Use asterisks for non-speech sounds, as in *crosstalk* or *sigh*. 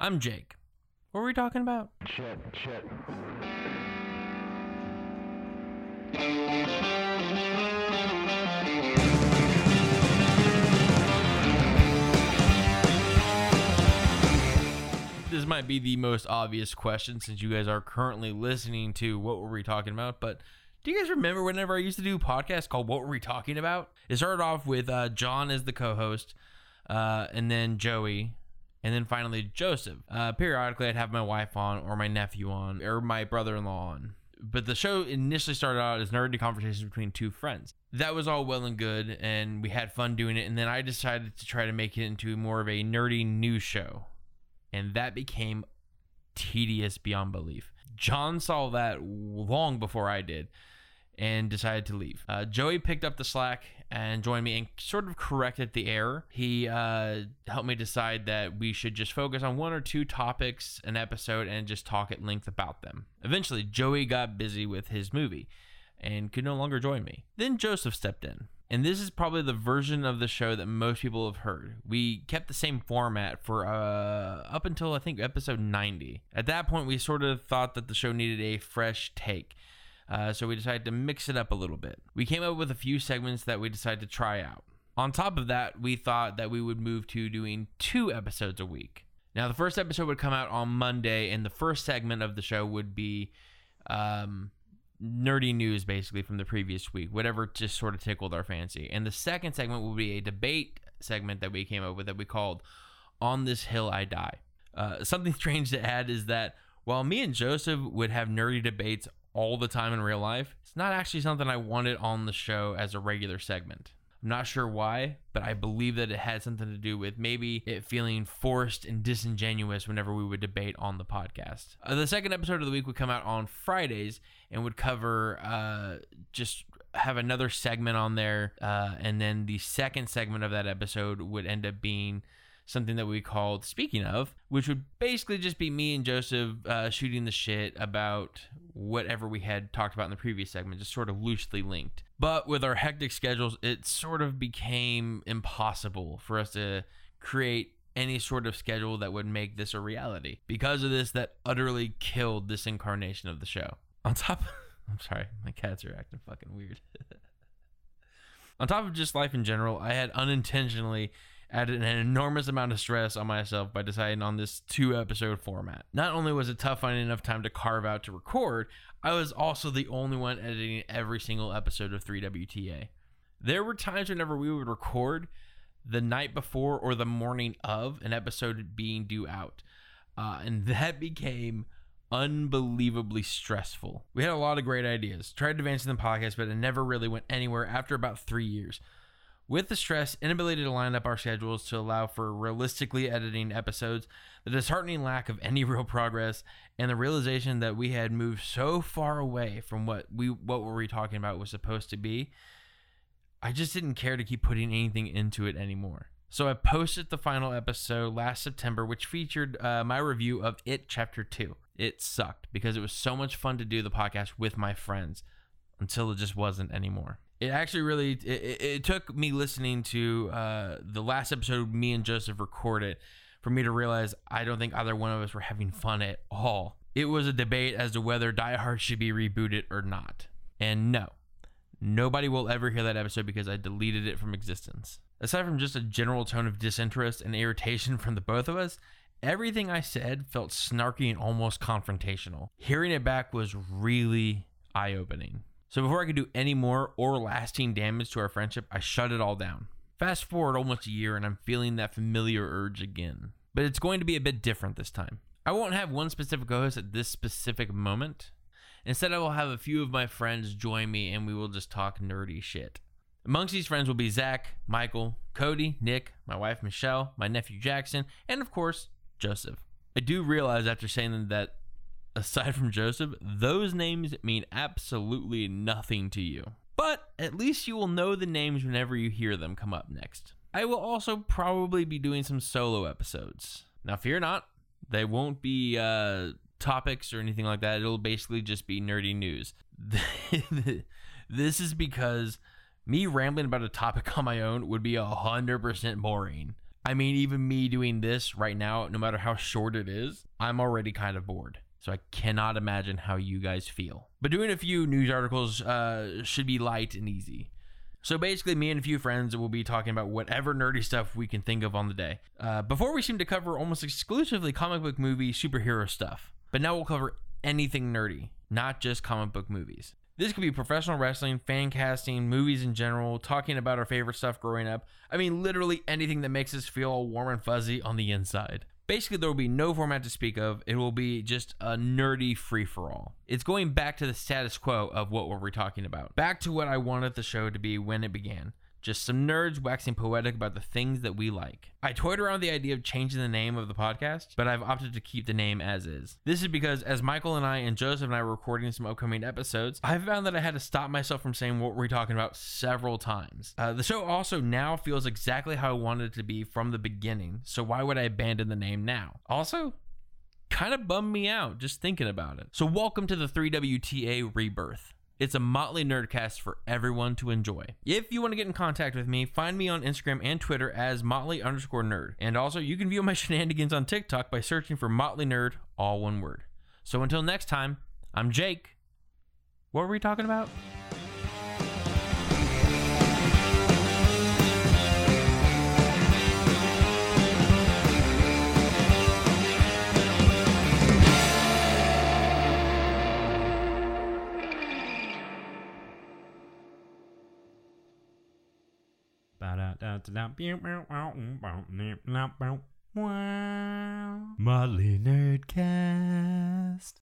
I'm Jake. What were we talking about? Shit, shit. This might be the most obvious question since you guys are currently listening to what were we talking about, but do you guys remember whenever I used to do a podcast called What Were We Talking About? It started off with uh, John as the co-host, uh, and then Joey, and then finally Joseph. Uh, periodically, I'd have my wife on, or my nephew on, or my brother-in-law on. But the show initially started out as nerdy conversations between two friends. That was all well and good, and we had fun doing it. And then I decided to try to make it into more of a nerdy news show, and that became tedious beyond belief. John saw that long before I did and decided to leave. Uh, Joey picked up the slack and joined me and sort of corrected the error. He uh, helped me decide that we should just focus on one or two topics an episode and just talk at length about them. Eventually, Joey got busy with his movie and could no longer join me. Then Joseph stepped in. And this is probably the version of the show that most people have heard. We kept the same format for uh, up until I think episode 90. At that point, we sort of thought that the show needed a fresh take. Uh, so we decided to mix it up a little bit. We came up with a few segments that we decided to try out. On top of that, we thought that we would move to doing two episodes a week. Now, the first episode would come out on Monday, and the first segment of the show would be um, nerdy news, basically, from the previous week, whatever just sort of tickled our fancy. And the second segment would be a debate segment that we came up with that we called On This Hill I Die. Uh, something *laughs* strange to add is that while me and Joseph would have nerdy debates all the time in real life, it's not actually something I wanted on the show as a regular segment. I'm not sure why, but I believe that it had something to do with maybe it feeling forced and disingenuous whenever we would debate on the podcast. Uh, the second episode of the week would come out on Fridays and would cover uh, just have another segment on there. Uh, and then the second segment of that episode would end up being something that we called Speaking of, which would basically just be me and Joseph uh, shooting the shit about whatever we had talked about in the previous segment, just sort of loosely linked. But with our hectic schedules, it sort of became impossible for us to create any sort of schedule that would make this a reality. Because of this, that utterly killed this incarnation of the show. On top, *laughs* I'm sorry, my cats are acting fucking weird. *laughs* On top of just life in general, I had unintentionally added an enormous amount of stress on myself by deciding on this two episode format. Not only was it tough finding enough time to carve out to record, I was also the only one editing every single episode of 3WTA. There were times whenever we would record the night before or the morning of an episode being due out. Uh, and that *laughs* became unbelievably stressful. We had a lot of great ideas, tried advancing the podcast, but it never really went anywhere after about three years. With the stress, inability to line up our schedules to allow for realistically editing episodes, the disheartening lack of any *laughs* real progress, and the realization that we had moved so far away from what we what were we talking about was supposed to be, I just didn't care to keep putting anything into it anymore. So I posted the final episode last September, which featured uh, my review of It Chapter 2. It sucked because it was so much fun to do the podcast with my friends until it just wasn't anymore. It actually really it, it, took me listening to uh, the last episode me and joseph recorded for me to realize i don't think either one of us were having fun at all. It was a debate as to whether die hard should be rebooted or not. And no nobody will ever hear that episode because i deleted it from existence. Aside from just a general tone of disinterest and irritation from the both of us everything i said felt snarky and almost confrontational. Hearing it back was really eye-opening so before I could do any more or lasting damage to our friendship, I shut it all down. Fast forward almost a year and I'm feeling that familiar urge again. But it's going to be a bit different this time. I won't have one specific host at this specific moment. Instead, I will have a few of my friends join me and we will just talk nerdy shit. Amongst these friends will be Zach, Michael, Cody, Nick, my wife Michelle, my nephew Jackson, and of course, Joseph. I do realize after saying that aside from Joseph, those names mean absolutely nothing to you. But at least you will know the names whenever you hear them come up next. I will also probably be doing some solo episodes. Now, fear not, they won't be uh, topics or anything like that. It'll basically just be nerdy news. *laughs* this is because me rambling about a topic *laughs* on my own would be 100% boring. I mean, even me doing this right now, no matter how short it is, I'm already kind of bored. So I cannot imagine how you guys feel. But doing a few news articles uh, should be light and easy. So basically, me and a few friends will be talking about whatever nerdy stuff we can think of on the day. Uh, before we seem to cover almost exclusively comic book movie superhero stuff, but now we'll cover anything nerdy, not just comic book movies. This could be professional wrestling, fan casting, movies in general, talking about our favorite stuff growing up. I mean, literally anything that makes us feel all warm and fuzzy on the inside. Basically, there will be no format to speak of. It will be just a nerdy free for all. It's going back to the status quo of what were we talking about. Back to what I wanted the show to be when it began. Just some nerds waxing poetic about the things that we like. I toyed around the idea of changing the name of the podcast, but I've opted to keep the name as is. This is because as Michael and I and Joseph and I were recording some upcoming episodes, I found that I had to stop myself from saying what we're talking about several times. Uh, the show also now feels exactly how I wanted it to be from the beginning, so why would I abandon the name now? Also, kind of bummed me out just thinking about it. So, welcome to the 3WTA rebirth. It's a motley nerdcast for everyone to enjoy. If you want to get in contact with me, find me on Instagram and Twitter as motley underscore nerd. And also, you can view my *laughs* shenanigans on TikTok by searching for motley nerd, all one word. So until next time, I'm Jake. What were we talking about? Motley Nerdcast.